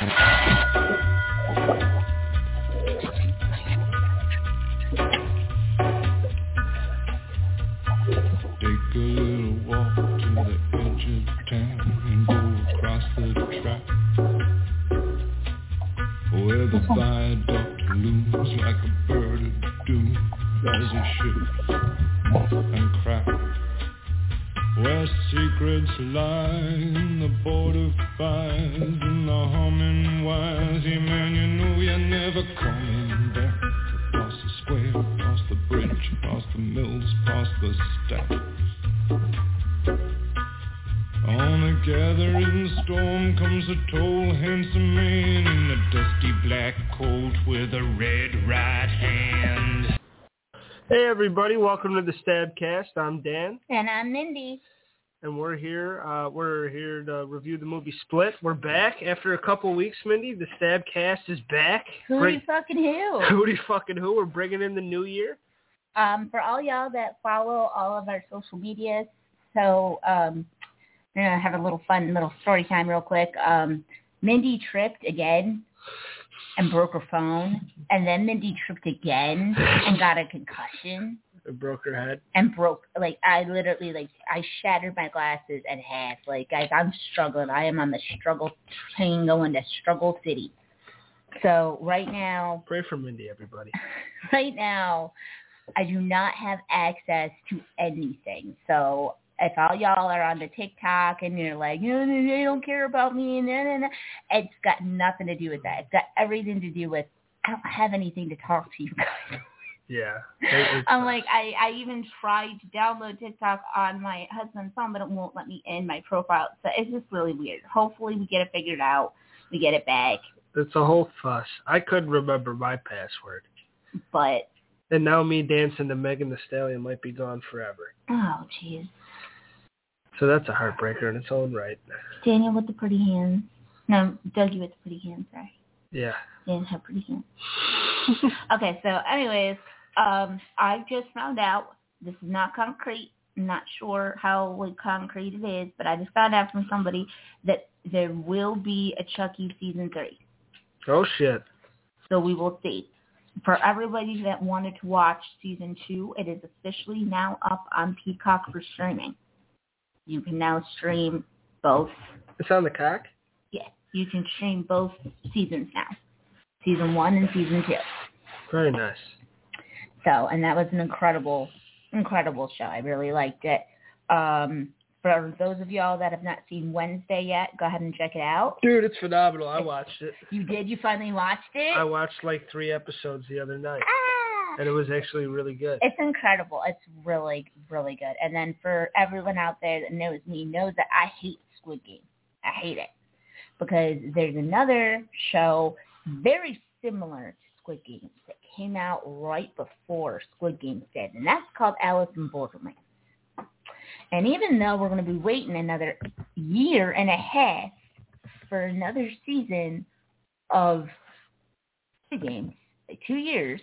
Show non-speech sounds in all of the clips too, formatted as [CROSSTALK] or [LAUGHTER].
Thank [LAUGHS] you. Everybody, welcome to the Stabcast. I'm Dan, And I'm Mindy. and we're here. Uh, we're here to review the movie Split. We're back after a couple weeks, Mindy. The Stabcast is back. Who Bring- you fucking who? [LAUGHS] Hooty fucking who? We're bringing in the new year. um, for all y'all that follow all of our social medias, so um, we're gonna have a little fun little story time real quick. Um, Mindy tripped again and broke her phone, and then Mindy tripped again and got a concussion broke her head. and broke like I literally like I shattered my glasses in half. Like guys, I'm struggling. I am on the struggle train going to struggle city. So right now [LAUGHS] Pray for Mindy, everybody. [LAUGHS] right now, I do not have access to anything. So if all y'all are on the TikTok and you're like, no, no, they don't care about me, and nah, nah, nah, it's got nothing to do with that. It's got everything to do with I don't have anything to talk to you guys. [LAUGHS] Yeah. It- I'm like, I, I even tried to download TikTok on my husband's phone, but it won't let me in my profile. So it's just really weird. Hopefully we get it figured out. We get it back. it's a whole fuss. I couldn't remember my password. But, And now me dancing to Megan Thee Stallion might be gone forever. oh, jeez. So that's a heartbreaker in its own right. Daniel with the pretty hands. No, Dougie with the pretty hands, sorry. Yeah. Dan had pretty hands. [LAUGHS] okay, so anyways, um, I just found out this is not concrete. I'm not sure how concrete it is, but I just found out from somebody that there will be a Chucky season three. Oh shit. So we will see. For everybody that wanted to watch season two, it is officially now up on Peacock for streaming. You can now stream both It's on the cock? Yes, you can stream both seasons now, season one and season two. Very nice. So, and that was an incredible, incredible show. I really liked it. Um, for those of y'all that have not seen Wednesday yet, go ahead and check it out. Dude, it's phenomenal. I watched it. You did? You finally watched it? I watched like three episodes the other night, ah! and it was actually really good. It's incredible. It's really, really good. And then for everyone out there that knows me knows that I hate Squid Game. I hate it because there's another show very similar to Squid Game. Came out right before Squid Games did, and that's called Alice in Borderland. And even though we're going to be waiting another year and a half for another season of Squid Games, like two years,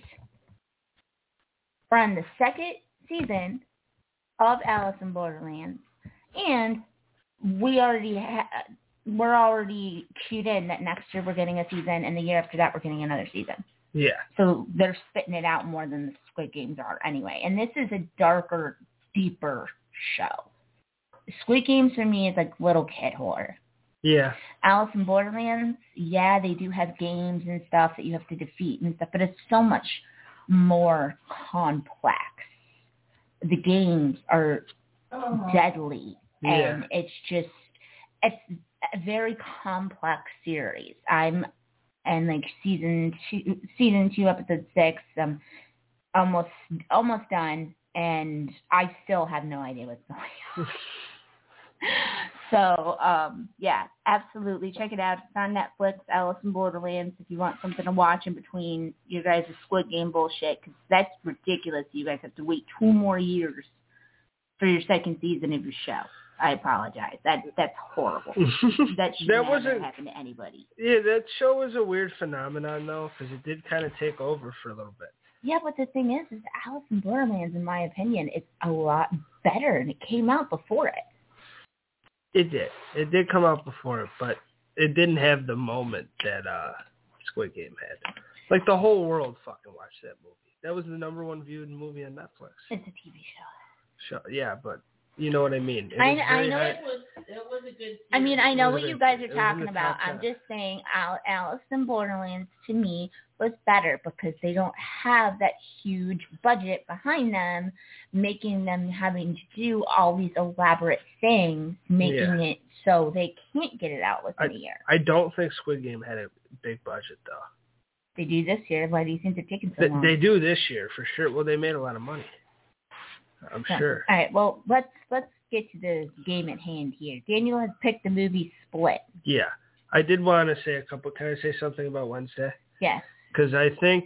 we're the second season of Alice in Borderlands, and we already ha- we're already cued in that next year we're getting a season, and the year after that we're getting another season. Yeah. So they're spitting it out more than the Squid Games are anyway. And this is a darker, deeper show. Squid Games for me is like little kid horror. Yeah. Alice in Borderlands, yeah, they do have games and stuff that you have to defeat and stuff, but it's so much more complex. The games are uh-huh. deadly, Yeah. and it's just it's a very complex series. I'm and like season two, season two, episode six. I'm almost almost done, and I still have no idea what's going on. [LAUGHS] so um yeah, absolutely check it out. It's on Netflix. Alice in Borderlands. If you want something to watch in between your guys' Squid Game bullshit, because that's ridiculous. You guys have to wait two more years for your second season of your show. I apologize. That that's horrible. [LAUGHS] That should That never wasn't- happen to anybody. yeah, that show was a weird phenomenon though, because it did kind of take over for a little bit. Yeah, but the thing is, is Alice in Borderlands, in my opinion, it's a lot better, and it came out before it. It did. It did come out before it, but it didn't have the moment that uh Squid Game had. Like the whole world fucking watched that movie. That was the number one viewed movie on Netflix. It's a TV show. Show, yeah, but you know what I mean. I- I know high- It was it was a good. I mean, I know what in you guys are talking about. I'm just saying Al- Alice in Borderlands to me was better because they don't have that huge budget behind them, making them having to do all these elaborate things, making it so they can't get it out within a year. I don't think Squid Game had a big budget though. They do this year. Why do you think they're taking so They, long? they do this year for sure. Well, they made a lot of money. I'm So, sure. All right. Well, let's let's get to the game at hand here. Daniel has picked the movie Split. Yeah, I did want to say a couple. Can I say something about Wednesday? Yes. Because I think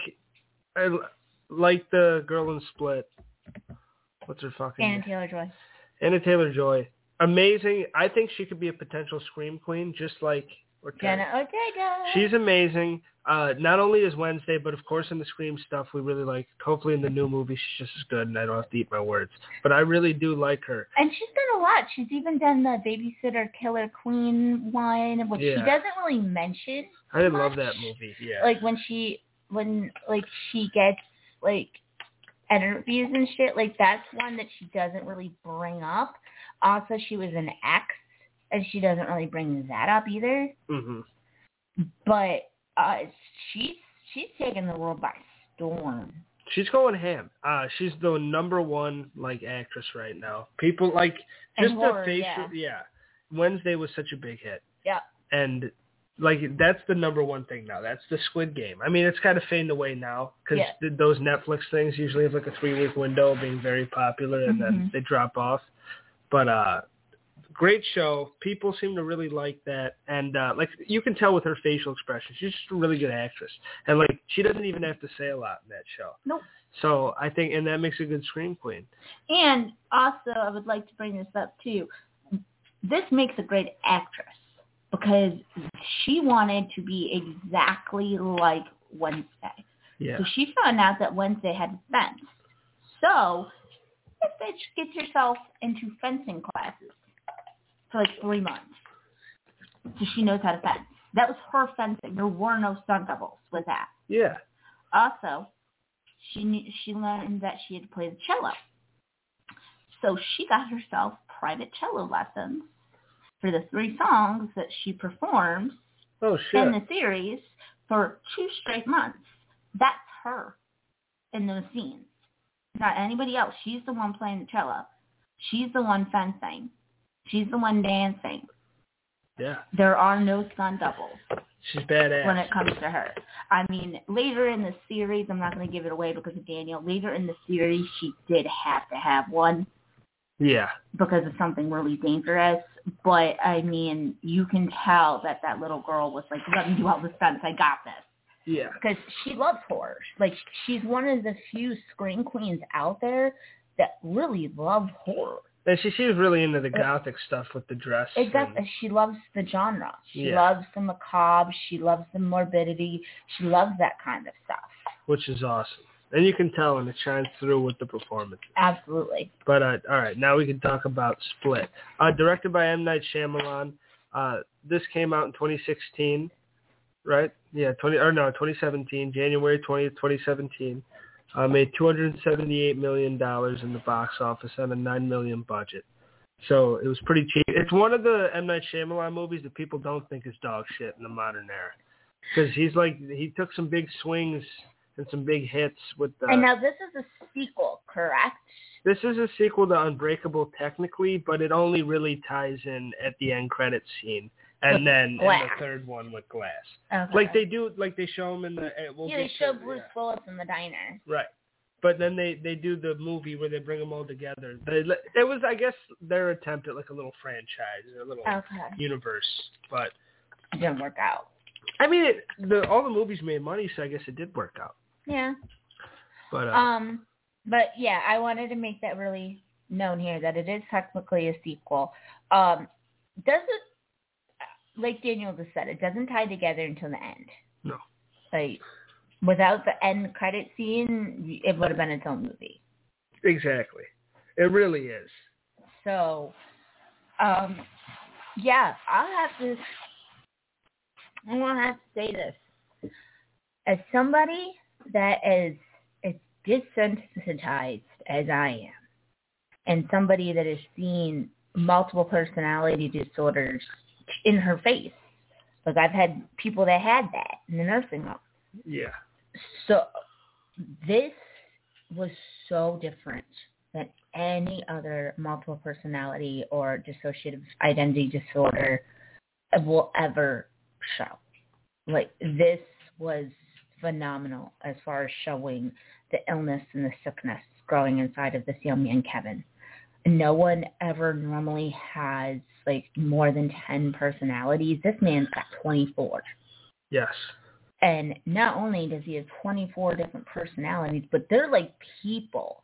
I like the girl in Split. What's her fucking name? Anna? Taylor Joy. Anna Taylor Joy. Amazing. I think she could be a potential scream queen, just like Ortega. Jenna Ortega. She's amazing. Uh, not only is Wednesday, but of course in the Scream stuff we really like. Hopefully in the new movie she's just as good, and I don't have to eat my words. But I really do like her. And she's done a lot. She's even done the Babysitter Killer Queen one, which she doesn't really mention. I did love that movie. Yeah. Like when she when like she gets like interviews and shit, like that's one that she doesn't really bring up. Also she was an ex and she doesn't really bring that up either. hmm But uh she's she's taken the world by storm. She's going ham. Uh, she's the number one like actress right now. People like just And the horror, facial. yeah. Wednesday was such a big hit. Yeah. And like that's the number one thing now. That's the Squid Game. I mean, it's kind of fading away now because Yeah. th- those Netflix things usually have like a three week window of being very popular and then Mhm. they drop off. But uh, great show. People seem to really like that, and uh, like you can tell with her facial expression, she's just a really good actress. And like she doesn't even have to say a lot in that show. Nope. So I think, and that makes a good scream queen. And also, I would like to bring this up too. This makes a great actress because she wanted to be exactly like Wednesday. Yeah. So she found out that Wednesday had fenced. So this bitch get yourself into fencing classes for like three months. So she knows how to fence. That was her fencing. There were no stunt doubles with that. Yeah. Also, she knew, she learned that she had to play the cello. So she got herself private cello lessons for the three songs that she performs Oh shit. in the series for two straight months. That's her in those scenes. Not anybody else. She's the one playing the cello. She's the one fencing. She's the one dancing. yeah. There are no stunt doubles She's badass. when it comes to her. I mean, later in the series, I'm not going to give it away because of Daniel. Later in the series, she did have to have one yeah. because of something really dangerous. But I mean, you can tell that that little girl was like, "Let me do all the stunts. I got this." Yeah. Because she loves horror. Like she's one of the few screen queens out there that really love horror. And she seems really into the gothic stuff with the dress. Exactly. and- She loves the genre. She Yeah. loves the macabre. She loves the morbidity. She loves that kind of stuff. which is awesome. And you can tell, and it shines through with the performance. Absolutely. But uh, all right, now we can talk about Split. Uh, directed by M Night Shyamalan. Uh, this came out in 2016, right? Yeah, 20 or no, 2017, January 20th, 2017. Uh, made 278 million dollars in the box office on a nine million budget. So it was pretty cheap. It's one of the M Night Shyamalan movies that people don't think is dog shit in the modern era, because he's like he took some big swings and some big hits with the. and now this is a sequel, correct? This is a sequel to Unbreakable technically, but it only really ties in at the end credit scene, and then Glass. the third one with Glass. Okay. Like they do, like they show them in the. We'll yeah, they show to- Bruce yeah. Willis in the diner. Right. But then they they do the movie where they bring them all together. They, it was, I guess, their attempt at like a little franchise, a little Okay. universe. But It didn't work out. I mean, it, the all the movies made money, so I guess it did work out. Yeah. But uh, Um, but yeah, I wanted to make that really known here that it is technically a sequel. Um, does it, like Daniel just said, it doesn't tie together until the end. No. Like, without the end credit scene, it would have been its own movie. exactly, it really is. So, um, yeah, I'll have to. I'm gonna have to say this. As somebody that is as desensitized as I am, and somebody that has seen multiple personality disorders in her face, like I've had people that had that in the nursing home. Yeah. So this was so different than any other multiple personality or dissociative identity disorder will ever show. Like this was phenomenal as far as showing the illness and the sickness growing inside of this young man, Kevin. No one ever normally has like more than 10 personalities. This man's got 24. Yes. And not only does he have 24 different personalities, but they're like people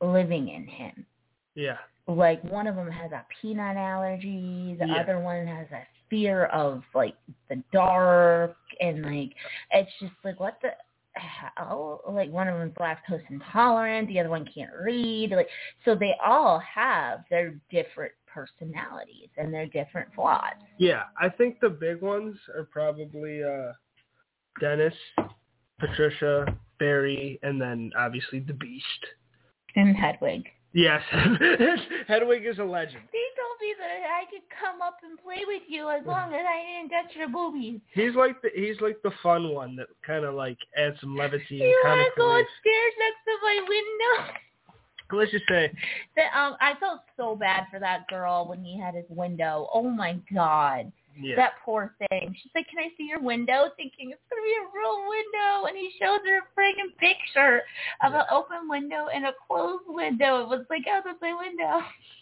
living in him. Yeah. Like one of them has a peanut allergy, the Yeah. other one has a fear of like the dark, and like it's just like what the hell? Like one of them's lactose intolerant, the other one can't read. Like so, they all have their different personalities and their different flaws. Yeah. I think the big ones are probably uh Dennis, Patricia, Barry, and then obviously the Beast. And Hedwig. Yes. [LAUGHS] Hedwig is a legend. They told that I could come up and play with you as long as I didn't touch your boobies. He's like the he's like the fun one that kind of like adds some levity and You want to go upstairs next to my window? [LAUGHS] Let's just say That um, I felt so bad for that girl when he had his window. Oh my god, yeah. that poor thing. She's like, "Can I see your window?" Thinking it's gonna be a real window, and he shows her a friggin' picture of an open window and a closed window. It was like, "Oh, that's my window." [LAUGHS]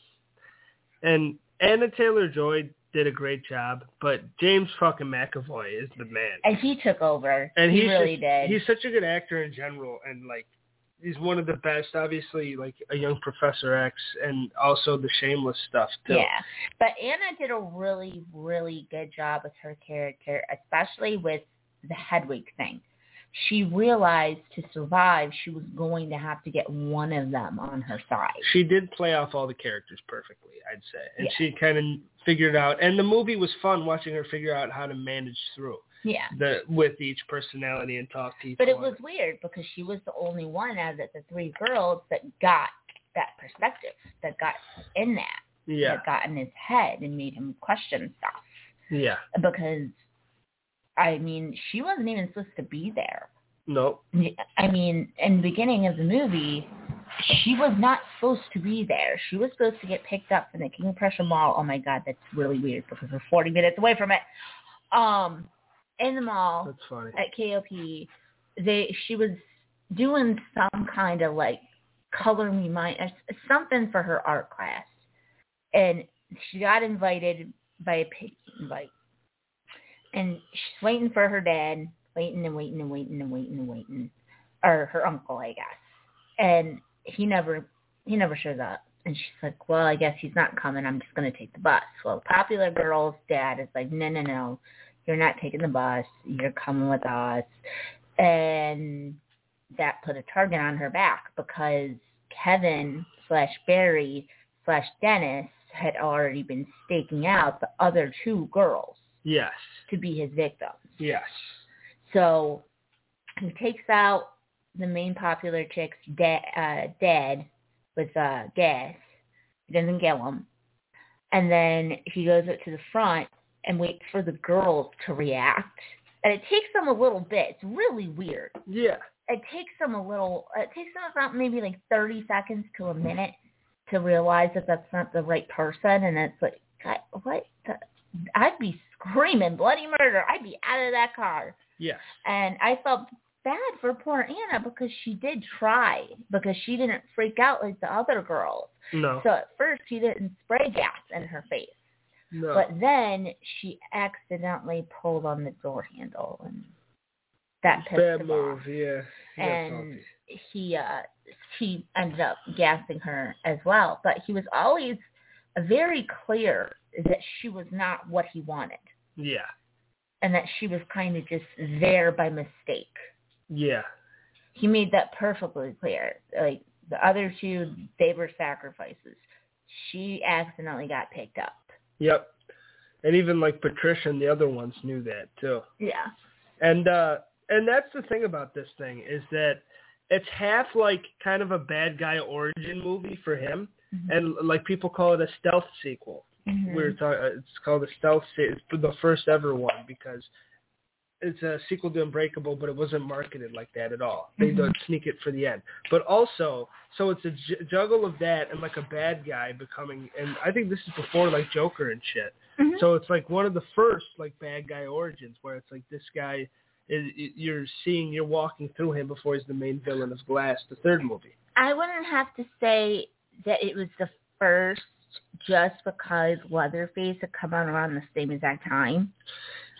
and Anna Taylor Joy did a great job, but James fucking McAvoy is the man. And he took over. And he he's really did. He's such a good actor in general, and like he's one of the best. Obviously, like a young Professor X, and also the Shameless stuff too. Yeah, but Anna did a really, really good job with her character, especially with the Hedwig thing. She realized to survive, she was going to have to get one of them on her side. She did play off all the characters perfectly, I'd say, and Yeah. she kind of figured out. And the movie was fun watching her figure out how to manage through Yeah. the with each personality and talk to each But it was weird because she was the only one out of the three girls that got that perspective, that got in that, yeah, that got in his head and made him question stuff. yeah, Because, I mean, she wasn't even supposed to be there. no, I mean, in the beginning of the movie, she was not supposed to be there. She was supposed to get picked up from the King of Prussia Mall. Oh my God, that's really weird because we're 40 minutes away from it. Um, in the mall that's funny. at KOP, they she was doing some kind of like Color Me Mine uh, something for her art class, and she got invited by a invite, and she's waiting for her dad, waiting and waiting and waiting and waiting and waiting, or her uncle, I guess, and he never he never shows up. And she's like, well, I guess he's not coming. I'm just going to take the bus. Well, Popular Girl's dad is like, no, no, no. You're not taking the bus. You're coming with us. And that put a target on her back because Kevin slash Barry slash Dennis had already been staking out the other two girls Yes, to be his victims. yes, So he takes out the main popular chick's da- uh, dad with uh, gas. He doesn't kill him. And then he goes up to the front and waits for the girls to react. And it takes them a little bit. It's really weird. yeah, It takes them a little, it takes them about maybe like 30 seconds to a minute to realize that that's not the right person. And it's like, what? The? I'd be screaming bloody murder. I'd be out of that car. yes, And I felt bad for poor Anna because she did try because she didn't freak out like the other girls. no, So at first she didn't spray gas in her face. no. But then she accidentally pulled on the door handle and that pissed Bad him move, off. yeah. He And he uh he ended up gassing her as well. But he was always very clear that she was not what he wanted. Yeah, And that she was kind of just there by mistake. yeah, he made that perfectly clear. Like the other two, they were sacrifices. She accidentally got picked up. yep. and even like Patricia and the other ones knew that too. Yeah. And uh and that's the thing about this thing is that it's half like kind of a bad guy origin movie for him, Mhm. and like people call it a stealth sequel. Mhm. We're talking. It's called a stealth. It's the first ever one because it's a sequel to Unbreakable, but it wasn't marketed like that at all. They Mhm. don't sneak it for the end. But also, so it's a j- juggle of that and like a bad guy becoming. And I think this is before like Joker and shit. Mhm. So it's like one of the first like bad guy origins where it's like this guy is you're seeing you're walking through him before he's the main villain of Glass, the third movie. I wouldn't have to say that it was the first just because Leatherface had come out around the same exact time.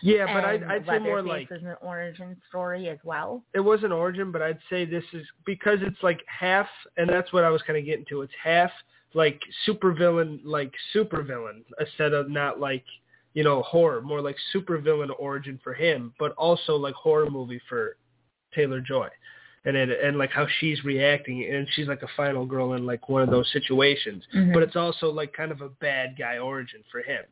Yeah, but and I'd, I'd say more like is an origin story as well. it was an origin, but I'd say this is because it's like half, and that's what I was kind of getting to. It's half like supervillain, like supervillain, instead of not like you know horror, more like supervillain origin for him, but also like horror movie for Taylor Joy, and it, and like how she's reacting, and she's like a final girl in like one of those situations, Mhm. but it's also like kind of a bad guy origin for him,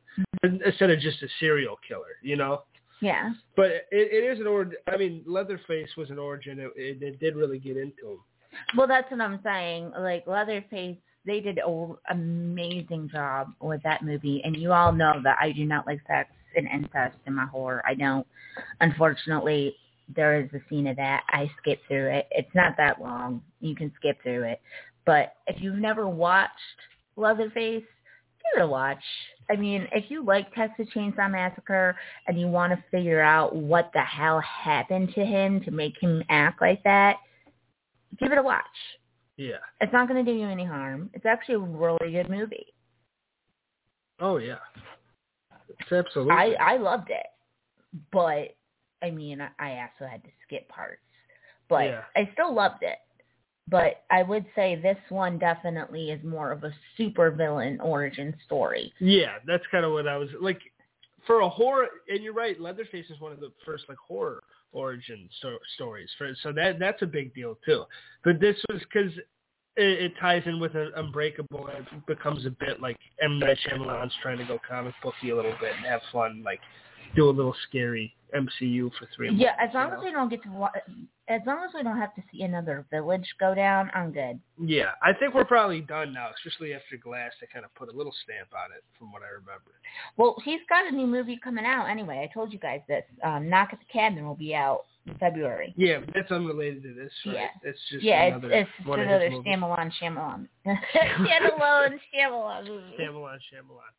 instead of just a serial killer, you know. Yeah. But it, it is an origin. I mean, Leatherface was an origin. It, it, it did really get into him. Well, that's what I'm saying. Like Leatherface, they did an amazing job with that movie, and you all know that I do not like sex and incest in my horror. I don't. Unfortunately, there is a scene of that. I skip through it. It's not that long. You can skip through it. But if you've never watched Leatherface, give it a watch. I mean, if you like Texas Chainsaw Massacre and you want to figure out what the hell happened to him to make him act like that, give it a watch. Yeah. It's not going to do you any harm. It's actually a really good movie. Oh yeah. It's absolutely. I I loved it, but I mean, I- also had to skip parts, but Yeah. I still loved it. But I would say this one definitely is more of a super villain origin story. yeah, that's kind of what I was like. For a horror, and you're right. Leatherface is one of the first like horror origin sto- stories. For so that that's a big deal too. But this was because it, it ties in with an Unbreakable. And it becomes a bit like M Night Shyamalan's trying to go comic booky a little bit and have fun, like do a little scary MCU for three. Yeah, as long as know? we don't get to wa- as long as we don't have to see another village go down, I'm good. Yeah, I think we're probably done now, especially after Glass. They kind of put a little stamp on it, from what I remember. Well, he's got a new movie coming out anyway. I told you guys this. Um, Knock at the Cabin will be out in February. Yeah, but that's unrelated to this, right? Yeah. It's just yeah, another it's one of another. Shyamalan Shyamalan [LAUGHS] [LAUGHS] Shyamalan Shyamalan movie. Shyamalan, Shyamalan.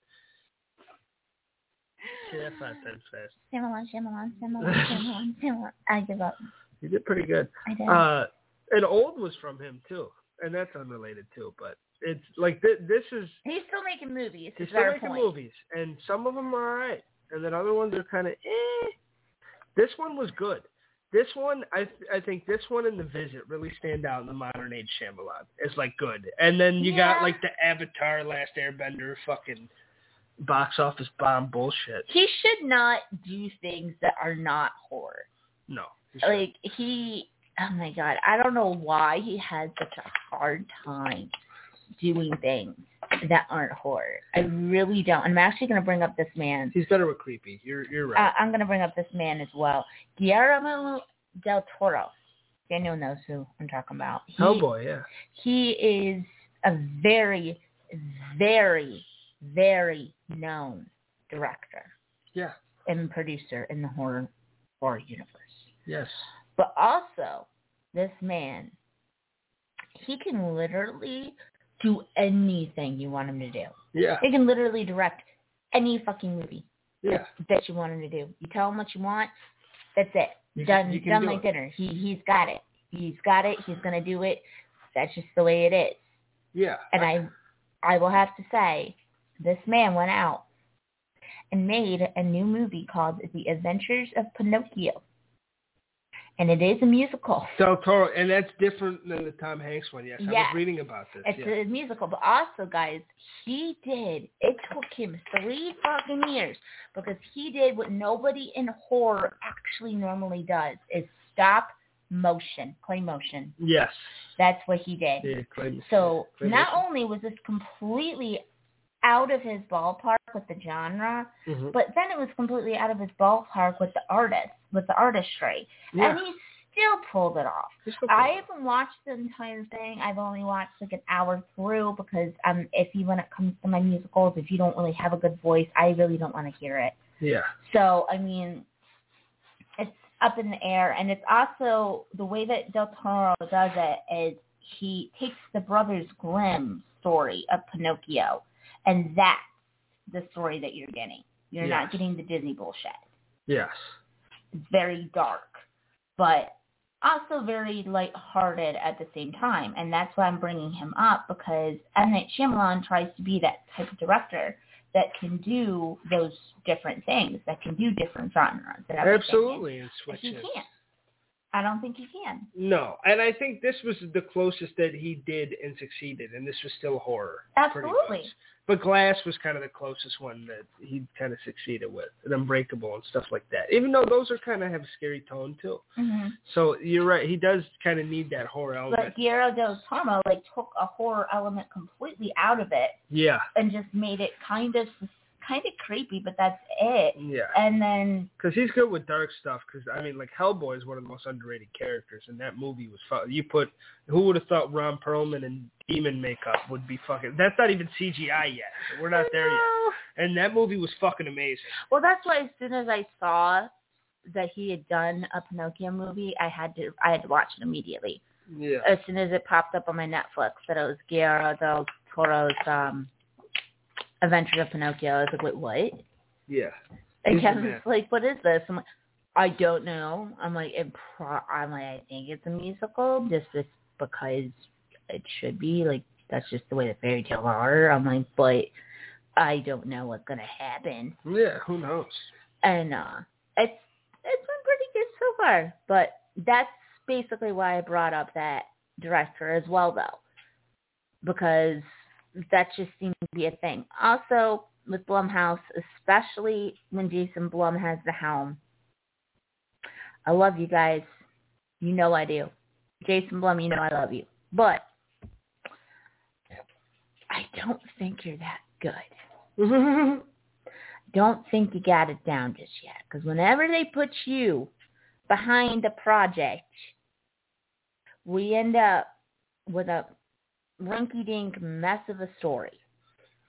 See, that's not that fast. I give up. You did pretty good. I did. Uh, and Old was from him too, and that's unrelated too. But it's like th- this is he's still making movies. he's still making point. movies, and some of them are alright, and then other ones are kind of eh. This one was good. This one, I th- I think this one and The Visit really stand out in the modern age Shyamalan. It's like good, and then you Yeah. got like the Avatar, Last Airbender, fucking box office bomb bullshit. He should not do things that are not horror. No, he. Like he, oh my god, I don't know why he has such a hard time doing things that aren't horror. I really don't. I'm actually going to bring up this man. he's better with creepy. You're you're right. Uh, I'm going to bring up this man as well, Guillermo del Toro. Daniel knows who I'm talking about. He, oh boy, yeah. he is a very, very, very known director Yeah. and producer in the horror horror universe. Yes. But also, this man, he can literally do anything you want him to do. Yeah. He can literally direct any fucking movie Yeah. that you want him to do. You tell him what you want, that's it. You can- done you can done do like it. dinner. He he's got it. He's got it. He's gonna do it. That's just the way it is. Yeah. And I I will have to say, this man went out and made a new movie called The Adventures of Pinocchio. And it is a musical. Del Toro, and that's different than the Tom Hanks one. Yes, I was reading about this. It's yeah. a musical, but also, guys, he did. It took him three fucking years because he did what nobody in horror actually normally does: is stop motion, clay motion. yes. That's what he did. Yeah, Clay- So Clay not Motion. only was this completely out of his ballpark, with the genre, Mhm. but then it was completely out of his ballpark with the artist, with the artistry, yeah. and he still pulled it off. I haven't watched the entire thing. I've only watched like an hour through because um, if you when it comes to my musicals, if you don't really have a good voice, I really don't want to hear it. yeah. So I mean, it's up in the air, and it's also the way that Del Toro does it is he takes the Brothers Grimm story of Pinocchio, and that's the story that you're getting. You're not getting the Disney bullshit. Yes. It's very dark, but also very light-hearted at the same time, and that's why I'm bringing him up because M Night Shyamalan tries to be that type of director that can do those different things, that can do different genres. Absolutely, and And he switches. can't. I don't think he can. No, and I think this was the closest that he did and succeeded, and this was still horror. Absolutely. But Glass was kind of the closest one that he kind of succeeded with, and Unbreakable and stuff like that. Even though those are kind of have a scary tone too. hmm So you're right, he does kind of need that horror element. But Guillermo del Toro like took a horror element completely out of it yeah, and just made it kind of kind of creepy, but that's it. yeah. And then Because he's good with dark stuff. Because I mean, like Hellboy is one of the most underrated characters, and that movie was fun. You put who would have thought Ron Perlman and demon makeup would be fucking? That's not even CGI yet. We're not there yet. And that movie was fucking amazing. Well, that's why as soon as I saw that he had done a Pinocchio movie, I had to I had to watch it immediately. Yeah. As soon as it popped up on my Netflix that it was Guillermo del Toro's um, Adventures of Pinocchio, I was like, wait, what? Yeah. And Kevin's like, what is this? I'm like, I don't know. I'm like, it pro- I'm like, I think it's a musical, just because it should be. Like, that's just the way the fairy tales are. I'm like, but I don't know what's gonna happen. Yeah. Who knows? and uh it's it's been pretty good so far. But that's basically why I brought up that director as well though. Because that just seems to be a thing. Also with Blumhouse, especially when Jason Blum has the helm. I love you guys. You know I do. Jason Blum, you know I love you. But I don't think you're that good [LAUGHS] don't think you got it down just yet. Because whenever they put you behind a project, we end up with a rinky-dink mess of a story.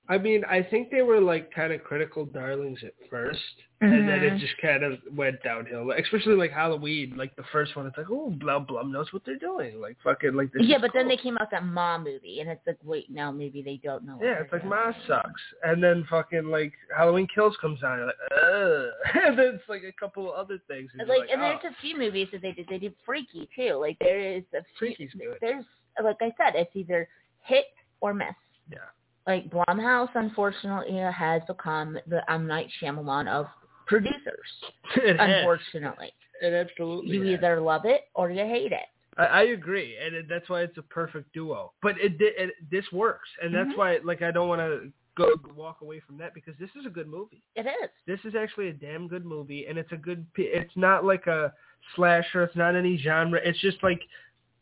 I mean, I think they were like kind of critical darlings at 1st and then it Mhm. just kind of went downhill. Especially like Halloween, like the first one. It's like, oh, Blum Blum knows what they're doing. Like fucking like this. yeah, but then they came out that Ma movie, and it's like, wait, no, maybe they don't know. Yeah, it's like doing. Ma sucks, and then fucking like Halloween Kills comes on, you're like, ugh, [LAUGHS] and then it's like a couple of other things. And Like, you're and oh. there's a few movies that they did. They did Freaky too. Like there is a few, Freaky's good. There's like I said, it's either hit or miss. Yeah. Like Blumhouse, unfortunately, has become the M Night Shyamalan of producers. [LAUGHS] it has. Unfortunately, It absolutely. you has. either love it or you hate it. I, I agree, and it, that's why it's a perfect duo. But it, di- it this works, and that's Mhm. why like I don't want to go walk away from that because this is a good movie. It is. This is actually a damn good movie, and it's a good. It's not like a slasher. It's not any genre. It's just like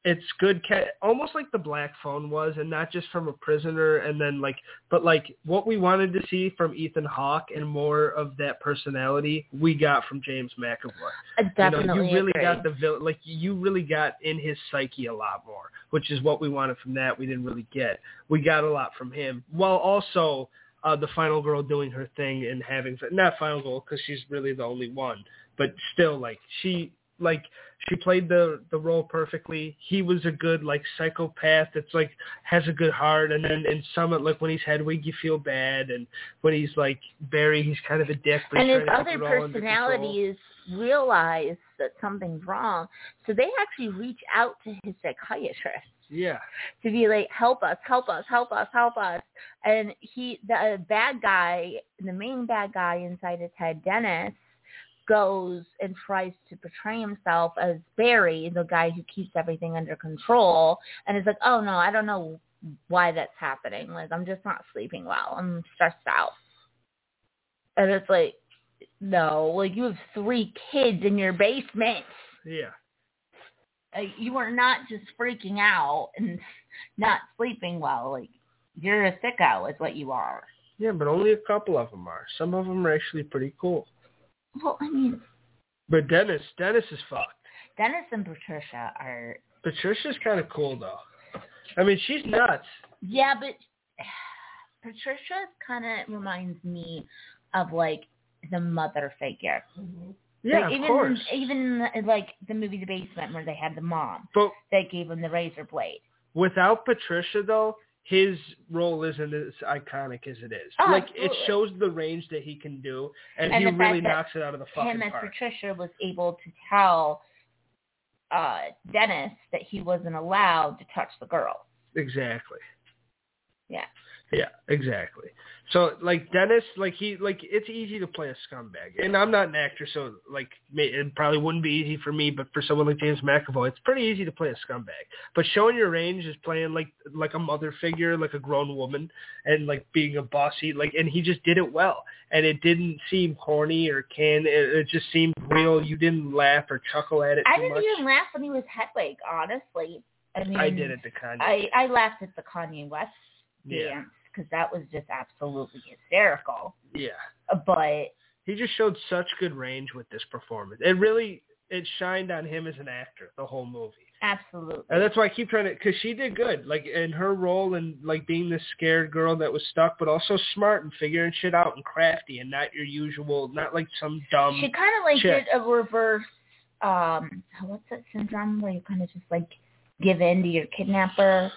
it's good, ca- almost like the Black Phone was, and not just from a prisoner, and then like, but like what we wanted to see from Ethan Hawke and more of that personality we got from James McAvoy. I You definitely know, you really agree. got the villain like you really got in his psyche a lot more, which is what we wanted from that. We didn't really get. We got a lot from him, while also uh, the final girl doing her thing and having not final girl because she's really the only one, but still like she like she played the the role perfectly. He was a good like psychopath that's like has a good heart, and then in some like when he's Hedwig, you feel bad, and when he's like Barry, he's kind of a dick. But and his other keep it all under control. personalities realize that something's wrong, so they actually reach out to his psychiatrist. Yeah. to be like, help us, help us, help us, help us. And he, the bad guy, the main bad guy inside his head, Dennis, goes and tries to portray himself as Barry, the guy who keeps everything under control. And is like, oh no, I don't know why that's happening. Like, I'm just not sleeping well. I'm stressed out. And it's like, no, like you have three kids in your basement Yeah. uh, you are not just freaking out and not sleeping well. Like you're a sicko, is what you are. Yeah, but only a couple of them are. Some of them are actually pretty cool. Well, I mean, But Dennis, Dennis is fucked. Dennis and Patricia are Patricia's kind of cool though. I mean, she's nuts. yeah, but Patricia kind of reminds me of like the mother figure. Mm-hmm. Yeah, like, of even course. even like the movie The Basement where they had the mom But that gave him the razor blade. without Patricia though, his role isn't as iconic as it is. Oh, like it shows the range that he can do, and, And he really knocks it out of the fucking Him as park. Patricia was able to tell uh Dennis that he wasn't allowed to touch the girl. Exactly. Yeah. Yeah, exactly. So like Dennis, like he, like it's easy to play a scumbag, and I'm not an actor, so like may- it probably wouldn't be easy for me, but for someone like James McAvoy, it's pretty easy to play a scumbag. But showing your range is playing like like a mother figure, like a grown woman, and like being a bossy, like, and he just did it well, and it didn't seem corny or can. It, it just seemed real. You didn't laugh or chuckle at it I didn't much. even laugh when he was Hedwig, honestly. I mean, I did it to Kanye. I I laughed at the Kanye West yeah, dance because that was just absolutely hysterical. yeah. But he just showed such good range with this performance. It really it shined on him as an actor the whole movie, absolutely, and that's why I keep trying to because she did good, like in her role and like being this scared girl that was stuck, but also smart and figuring shit out and crafty and not your usual, not like some dumb. she kind of like chick. did a reverse. Um, what's that syndrome where you kind of just like give in to your kidnapper?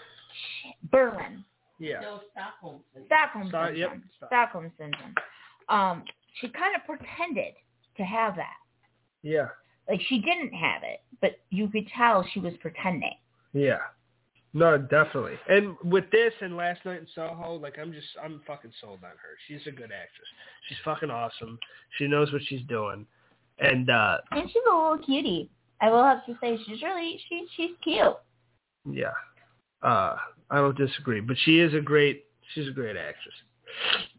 Berlin. Yeah, No, Stockholm. syndrome. Stockholm Sto- syndrome. yep, Stock- Stockholm syndrome. Um, she kind of pretended to have that. yeah, Like she didn't have it, but you could tell she was pretending. yeah. No, definitely. And with this and last night in Soho, like I'm just I'm fucking sold on her. She's a good actress. She's fucking awesome. She knows what she's doing. And uh And she's a little cutie. I will have to say she's really she she's cute. Yeah. Uh, I don't disagree, but she is a great, she's a great actress.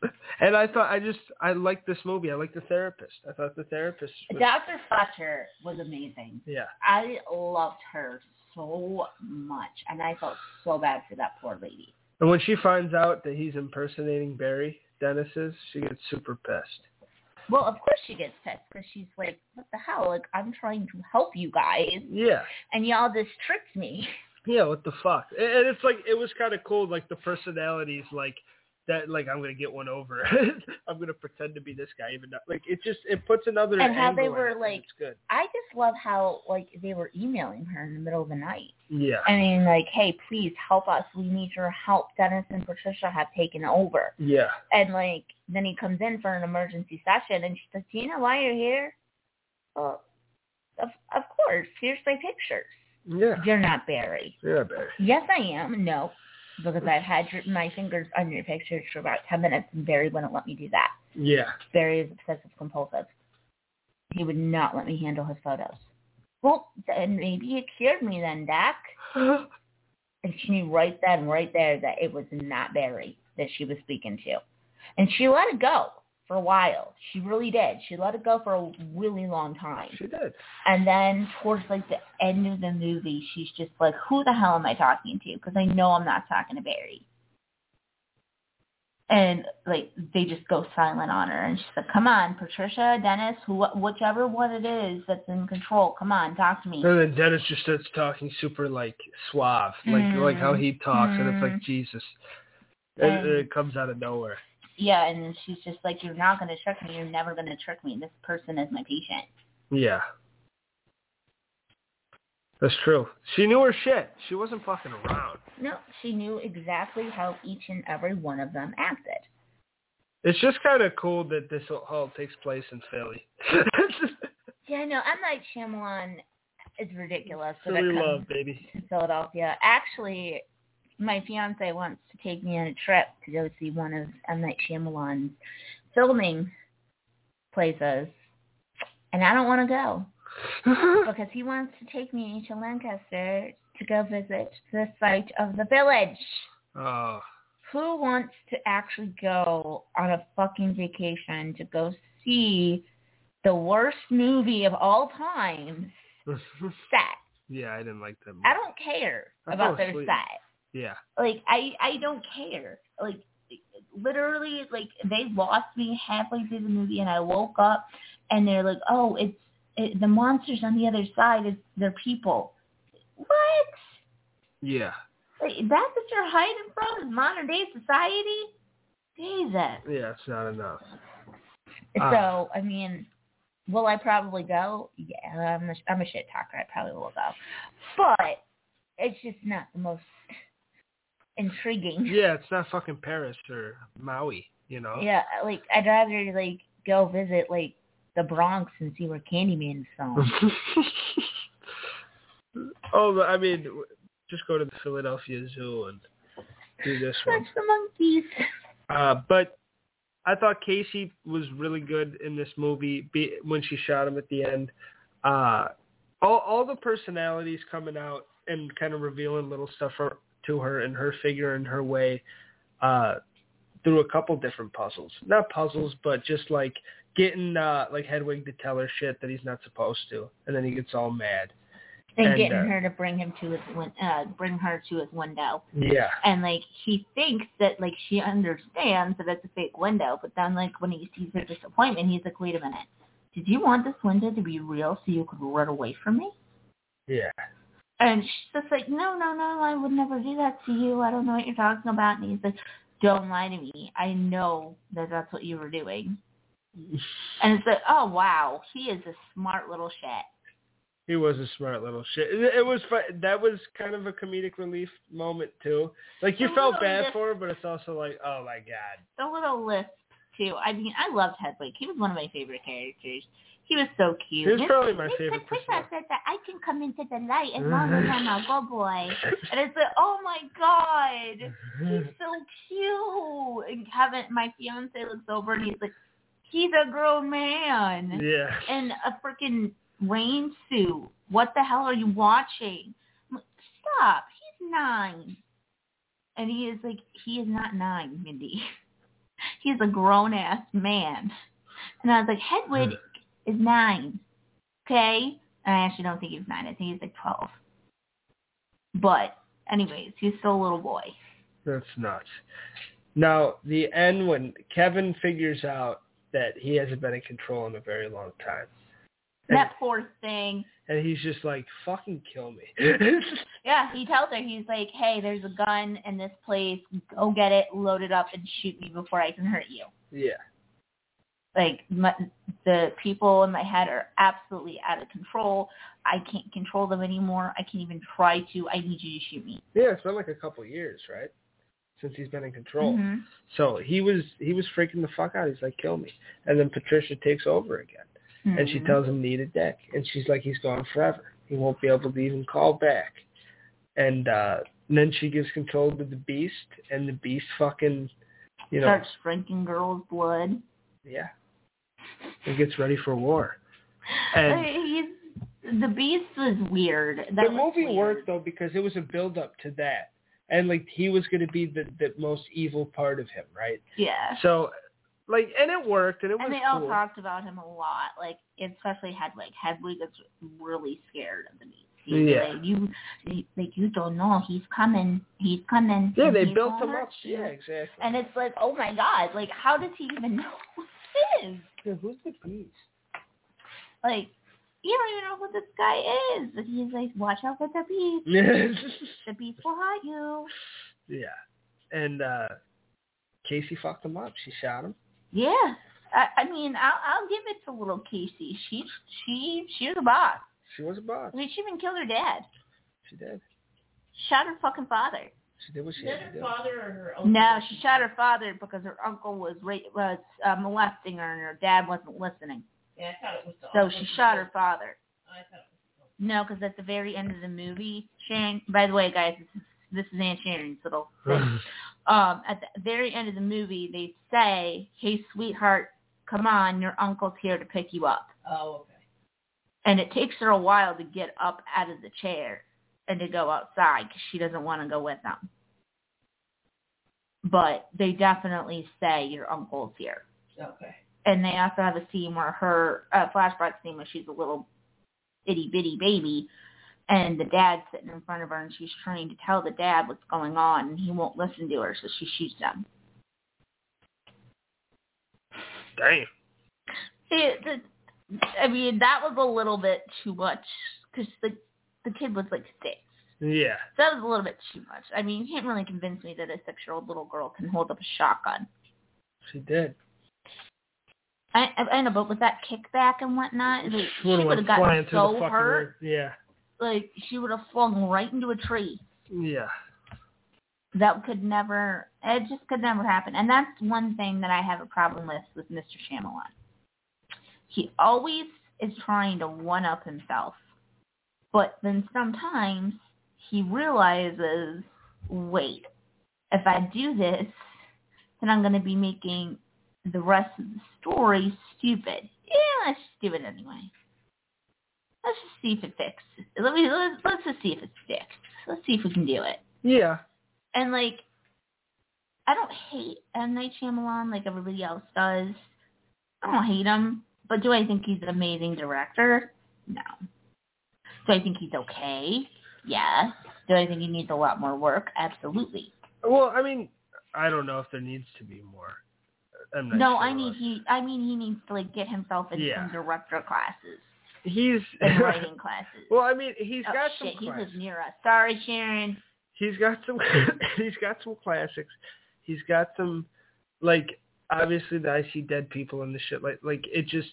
[LAUGHS] and I thought, I just, I liked this movie. I liked The Therapist. I thought The Therapist was, Dr. Fletcher was amazing. yeah. I loved her so much, and I felt so bad for that poor lady. And when she finds out that he's impersonating Barry, Dennis is, she gets super pissed. Well, of course she gets pissed because she's like, "What the hell? Like I'm trying to help you guys, Yeah. and y'all just tricked me." [LAUGHS] Yeah, what the fuck? And it's like, it was kind of cool, like the personalities, like, that, like, I'm going to get one over. [LAUGHS] I'm going to pretend to be this guy, even though, like, it just, it puts another And how they were, like- good. I just love how like they were emailing her in the middle of the night. Yeah. I mean, like, "Hey, please help us. We need your help." Dennis and Patricia have taken over. Yeah. And like then he comes in for an emergency session and she's like, Do you know why you're here? Well, of of course. Here's my pictures. Yeah. You're not Barry. Yeah, Barry. Yes I am. No. Because I've had your, my fingers on your pictures for about ten minutes and Barry wouldn't let me do that. Yeah. Barry is obsessive compulsive. He would not let me handle his photos. Well, then maybe it cured me then, Dak. [GASPS] And she knew right then, right there, that it was not Barry that she was speaking to. And she let it go for a while. She really did. She let it go for a really long time. She did. And then towards like the end of the movie, she's just like, who the hell am I talking to? Because I know I'm not talking to Barry. And like they just go silent on her, and she's like, "Come on, Patricia, Dennis, who, whichever one it is that's in control, come on, talk to me." And then Dennis just starts talking super like suave, like Mm. like how he talks, and it's like Mm. Jesus. And And- it comes out of nowhere. Yeah, and she's just like, "You're not going to trick me. You're never going to trick me. This person is my patient." Yeah. That's true. She knew her shit. She wasn't fucking around. No, she knew exactly how each and every one of them acted. It's just kind of cool that this all takes place in Philly. [LAUGHS] Yeah, no, M Night Shyamalan is ridiculous. Philly love, baby. Philadelphia. Actually, my fiance wants to take me on a trip to go see one of M Night Shyamalan's filming places, and I don't want to go [LAUGHS] because he wants to take me to Lancaster to go visit the site of the village. oh, Who wants to actually go on a fucking vacation to go see the worst movie of all time [LAUGHS] set? yeah, I didn't like that. Movie. I don't care I about their set. Yeah, Like I I don't care. Like literally like they lost me halfway through the movie, and I woke up and they're like, "Oh, it's it, the monsters on the other side. It's they're people." What? Yeah. Like, that's what you're hiding from? Is modern day society? Jesus. Yeah, it's not enough. So Ah. I mean, will I probably go? Yeah, I'm a, I'm a shit talker. I probably will go, but it's just not the most intriguing. Yeah, it's not fucking Paris or Maui, you know? Yeah, like I'd rather like go visit like the Bronx and see where Candyman's from. [LAUGHS] oh, but I mean, just go to the Philadelphia Zoo and do this [LAUGHS] one. the monkeys. Uh, but I thought Casey was really good in this movie be, when she shot him at the end. Uh, all all the personalities coming out and kind of revealing little stuff for, to her and her figure and her way uh, through a couple different puzzles. Not puzzles, but just like getting uh, like Hedwig to tell her shit that he's not supposed to, and then he gets all mad. And, And, getting uh, her to bring him to his win- uh bring her to his window. Yeah. And like he thinks that like she understands that it's a fake window, but then like when he sees her disappointment, he's like, Wait a minute. Did you want this window to be real so you could run away from me? Yeah. And she's just like, No, no, no, I would never do that to you. I don't know what you're talking about and he's like, Don't lie to me. I know that that's what you were doing. And it's like, Oh wow, he is a smart little shit. He was a smart little shit. It, was fun. That was kind of a comedic relief moment too. Like you A felt bad bit. for her, but it's also like, oh my god. the little lisp too. I mean, I loved Hedwig. He was one of my favorite characters. He was so cute. He was probably my favorite Patricia person. said that I can come into the light as long as I'm a good boy. And it's like, oh my god, he's so cute. And Kevin, my fiance, looks over and he's like, he's a grown man yeah. in a freaking rain suit. What the hell are you watching? Like, Stop. He's nine. And he is like, he is not nine, Mindy. [LAUGHS] He's a grown ass man. And I was like, Hedwig is nine. Okay? I actually don't think he's nine. I think he's like 12. But anyways, he's still a little boy. That's nuts. Now the end when Kevin figures out that he hasn't been in control in a very long time. And, That poor thing. and he's just like, fucking kill me. [LAUGHS] Yeah, he tells her, he's like, hey, there's a gun in this place. Go get it, load it up, and shoot me before I can hurt you. yeah. Like, my, the people in my head are absolutely out of control. I can't control them anymore. I can't even try to. I need you to shoot me. Yeah, it's been like a couple years, right? Since he's been in control. Mhm. So he was he was freaking the fuck out. He's like, kill me. And then Patricia takes over again. And she Mhm. tells him need a deck, And she's like, he's gone forever. He won't be able to even call back. And uh and then she gives control to the beast and the beast fucking you know starts drinking girls' blood. yeah. And gets ready for war. And uh, He's, the beast was weird. That the movie weird. worked though because it was a build up to that. And like he was gonna be the, the most evil part of him, right? Yeah. So like and it worked and it was And they all cool. talked about him a lot, like especially Hedwig. Hedwig is really scared of the beast. He's Yeah. like, you, like you don't know, he's coming, he's coming. yeah, they built him up. Yeah, exactly. And it's like, oh my god, like how does he even [LAUGHS] know is? Yeah, who's the beast? Like, you don't even know who this guy is. But he's like, watch out for the beast. [LAUGHS] The beast will hurt you. Yeah. And uh Casey fucked him up. She shot him. Yeah. I, I mean, I'll, I'll give it to little Casey. She, she, she was a boss. She was a boss. I mean, she even killed her dad. She did. Shot her fucking father. She did what she Is had that to her do. father or her uncle? No, she shot her father because her uncle was ra- was uh, molesting her and her dad wasn't listening. Yeah, I thought it was the So she shot her father. I thought it was No, because at the very end of the movie, Sharon. By the way, guys, this is, this is Aunt Sharon's little thing. [LAUGHS] um, at the very end of the movie, they say, "Hey, sweetheart, come on, your uncle's here to pick you up." Oh, okay. And it takes her a while to get up out of the chair and to go outside because she doesn't want to go with them. But they definitely say your uncle's here. Okay. and they also have a scene where her uh, flashback scene where she's a little itty bitty baby and the dad's sitting in front of her and she's trying to tell the dad what's going on and he won't listen to her so she shoots him Damn. It, the, I mean, that was a little bit too much because the the kid was like six. Yeah. So that was a little bit too much. I mean, you can't really convince me that a six-year-old little girl can hold up a shotgun. She did. I, I, I know, but with that kickback and whatnot, like, she would have gotten so hurt. Yeah. Like, she would have flung right into a tree. Yeah. That could never, it just could never happen. And that's one thing that I have a problem with with Mr. Shyamalan. He always is trying to one-up himself. But then sometimes he realizes, wait, if I do this, then I'm going to be making the rest of the story stupid. Yeah, let's just do it anyway. Let's just see if it fixes. Let me let's, let's just see if it sticks. Let's see if we can do it. Yeah. And like, I don't hate M Night Shyamalan like everybody else does. I don't hate him, but do I think he's an amazing director? No. Do I think he's okay? Yes. Do I think he needs a lot more work? Absolutely. Well, I mean, I don't know if there needs to be more. I'm no, sure I need he. I mean, he needs to like get himself into Yeah. some director classes He's and [LAUGHS] writing classes. well, I mean, he's oh got shit, some he lives near us. Sorry, Sharon. He's got some. [LAUGHS] he's got some classics. He's got some, like obviously the I see dead people and the shit. Like like it just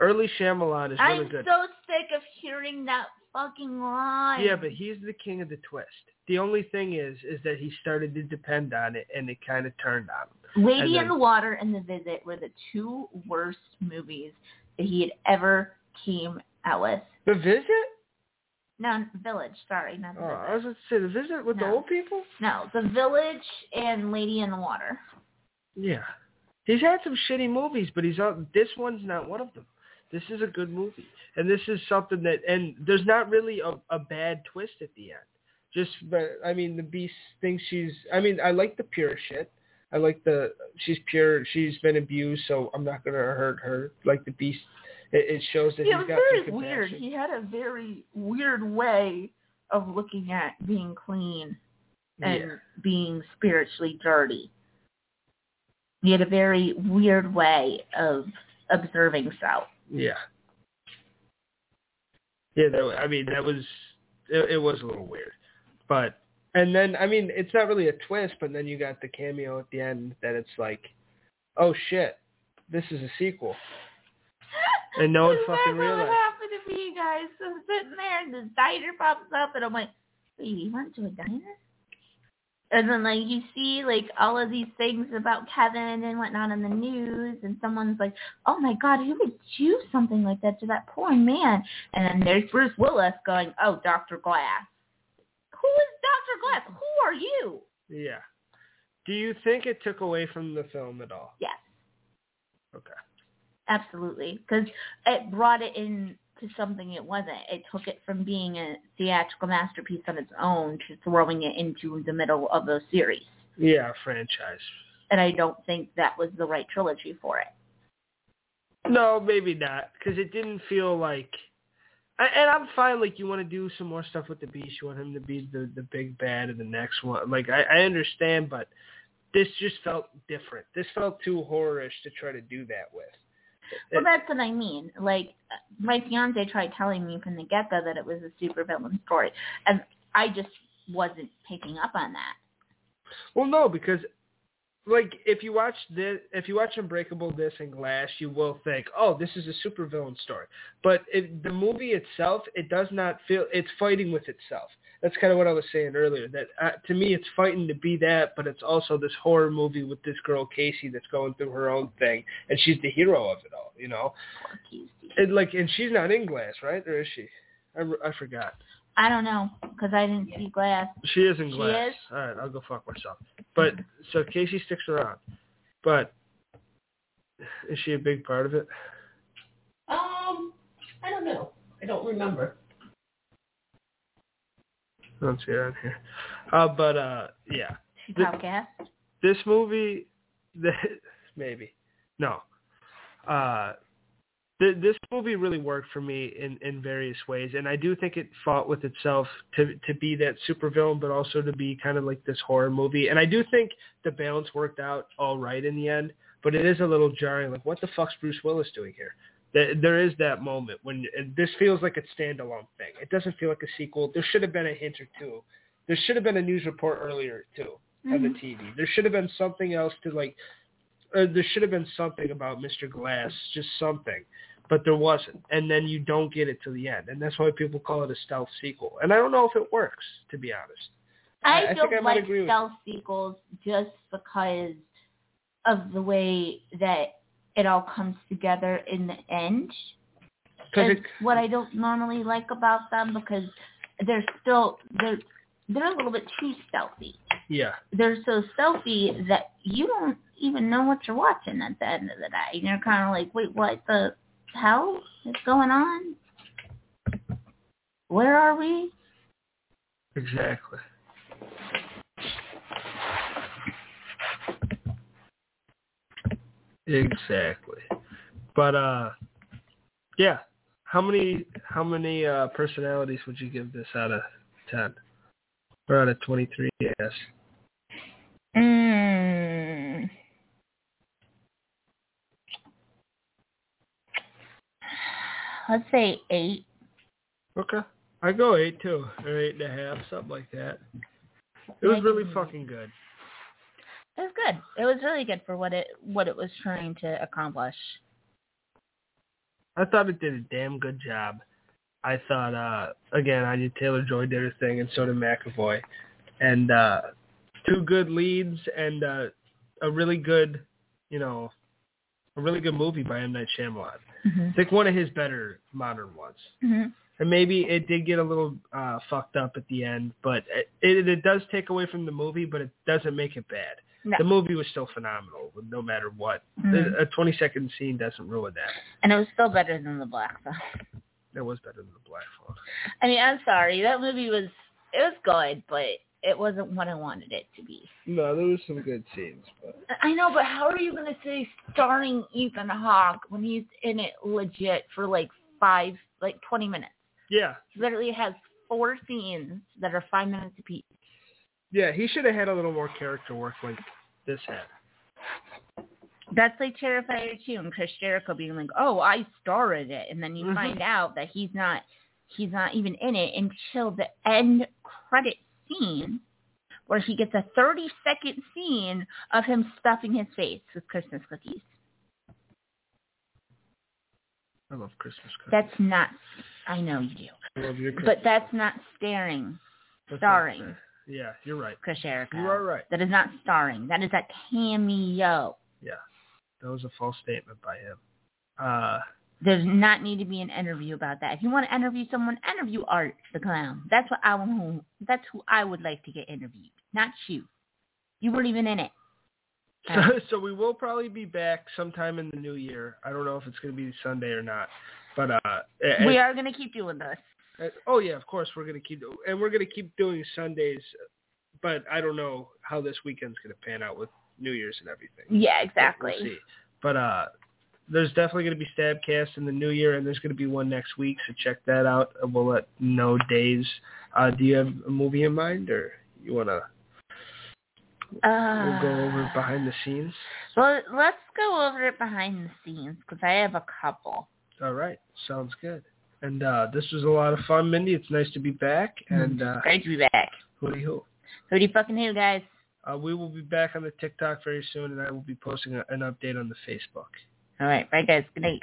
early Shyamalan is really good. I'm so sick of hearing that fucking line. Yeah, but he's the king of the twist. The only thing is, is that he started to depend on it, and it kind of turned on him. Lady And in the Water and The Visit were the two worst movies that he had ever came out with. The visit? No, Village. Sorry, not The Oh, Visit. I was going to say the visit with the old people. No, The Village and Lady in the Water. Yeah, he's had some shitty movies, but he's on. This one's not one of them. This is a good movie, and this is something that, and there's not really a, a bad twist at the end. Just, but I mean, the beast thinks she's. I mean, I like the pure shit. I like the she's pure. She's been abused, so I'm not gonna hurt her. Like the beast, it, it shows that Yeah, he's got very weird. He had a very weird way of looking at being clean and Yeah. being spiritually dirty. He had a very weird way of observing self. Yeah. Yeah, that, I mean that was it, it was a little weird, but and then I mean it's not really a twist, but then you got the cameo at the end that it's like, oh shit, this is a sequel, [LAUGHS] and no one fucking realized. What happened to me, guys? So I'm sitting there, and the diner pops up, and I'm like, "Wait, you went to a diner?" And then like you see like all of these things about Kevin and whatnot in the news, and someone's like, "Oh my God, who would do something like that to that poor man?" And then there's Bruce Willis going, "Oh, Doctor Glass." Who is Doctor Glass? Who are you? Yeah. Do you think it took away from the film at all? Yes. Okay. Absolutely, because it brought it in to something it wasn't. It took it from being a theatrical masterpiece on its own to throwing it into the middle of a series. Yeah, franchise. And I don't think that was the right trilogy for it. No, maybe not, because it didn't feel like. I- And I'm fine. Like you want to do some more stuff with the beast. You want him to be the the big bad in the next one. Like I, I understand, but this just felt different. This felt too horrorish to try to do that with. Well, that's what I mean. Like my fiance tried telling me from the get go that it was a super villain story, and I just wasn't picking up on that. Well, no, because like if you watch this, if you watch Unbreakable, this and Glass, you will think, oh, this is a supervillain story. But it, the movie itself, it does not feel it's fighting with itself. That's kind of what I was saying earlier. That uh, to me, it's fighting to be that, but it's also this horror movie with this girl Casey that's going through her own thing, and she's the hero of it all. You know, and like, and she's not in Glass, right? Or is she? I, I forgot. I don't know because I didn't see Glass. She is in Glass. She glass. is? All right, I'll go fuck myself. But so Casey sticks around, but is she a big part of it? Um, I don't know. I don't remember. Don't see on here. Uh, but uh, yeah, She podcast. this movie, the, [LAUGHS] maybe no. Uh, th- this movie really worked for me in, in various ways, and I do think it fought with itself to to be that supervillain, but also to be kind of like this horror movie. And I do think the balance worked out all right in the end. but it is a little jarring. Like, what the fuck's Bruce Willis doing here? There, there is that moment when this feels like a standalone thing. It doesn't feel like a sequel. There should have been a hint or two. There should have been a news report earlier too on the mm-hmm. TV. There should have been something else to like. Or there should have been something about Mr. Glass, just something, but there wasn't. And then you don't get it to the end, and that's why people call it a stealth sequel. And I don't know if it works, to be honest. I, I don't I like stealth sequels just because of the way that it all comes together in the end. It's what I don't normally like about them because they're still they're they're a little bit too stealthy. yeah, They're so stealthy that you don't even know what you're watching at the end of the day. And you're kind of like, wait, what the hell is going on? Where are we? exactly. Exactly. But uh yeah. How many how many uh personalities would you give this out of ten? Or out of twenty three, yes. Mm. Let's say eight. Okay. I go eight too, or eight and a half, something like that. It was really fucking good. It was good. It was really good for what it what it was trying to accomplish. I thought it did a damn good job. I thought, uh, again, Anya Taylor Joy did her thing, and so did McAvoy, and uh, two good leads and uh, a really good, you know, a really good movie by M Night Shyamalan. Mm-hmm. I think one of his better modern ones. Mm-hmm. And maybe it did get a little uh, fucked up at the end, but it, it, it does take away from the movie, but it doesn't make it bad. No. The movie was still phenomenal, no matter what. Mhm. A 20 second scene doesn't ruin that. And it was still better than the Black Phone. It was better than the Black Phone. I mean, I'm sorry. That movie was it was good, but it wasn't what I wanted it to be. No, there was some good scenes, but I know, but how are you going to say starring Ethan Hawke when he's in it legit for like five, like 20 minutes? yeah, He literally has four scenes that are five minutes apiece. Yeah, he should have had a little more character work like this had. That's like Terrifier 2 and Chris Jericho being like, oh, I star in it. And then you Mhm. find out that he's not, he's not even in it until the end credit scene where he gets a 30 second scene of him stuffing his face with Christmas cookies. I love Christmas cookies. That's not, I know you do, I love your Christmas. but that's not staring That's starring. not. Yeah, you're right. Chris Jericho. You are right. That is not starring. That is a cameo. Yeah, that was a false statement by him. Uh, There's not need to be an interview about that. If you want to interview someone, interview Art the clown. That's what I want. That's who I would like to get interviewed, not you. You weren't even in it. [LAUGHS] so, so we will probably be back sometime in the new year. I don't know if it's going to be Sunday or not, but uh, we are going to keep doing this. Uh, oh yeah, of course we're gonna keep and we're gonna keep doing Sundays, but I don't know how this weekend's gonna pan out with New Year's and everything. Yeah, But exactly. We'll see. But uh, there's definitely gonna be Stabcast in the New Year, and there's gonna be one next week, so check that out. We'll let know days. Uh, do you have a movie in mind, or you wanna Uh, we'll go over behind the scenes? Well, let's go over it behind the scenes because I have a couple. All right, sounds good. And uh, this was a lot of fun, Mindy. It's nice to be back. And uh, Great to be back. hooty hoo. Who do fucking who, guys? Uh, we will be back on the TikTok very soon, and I will be posting a, an update on the Facebook. All right, bye, guys. Good night.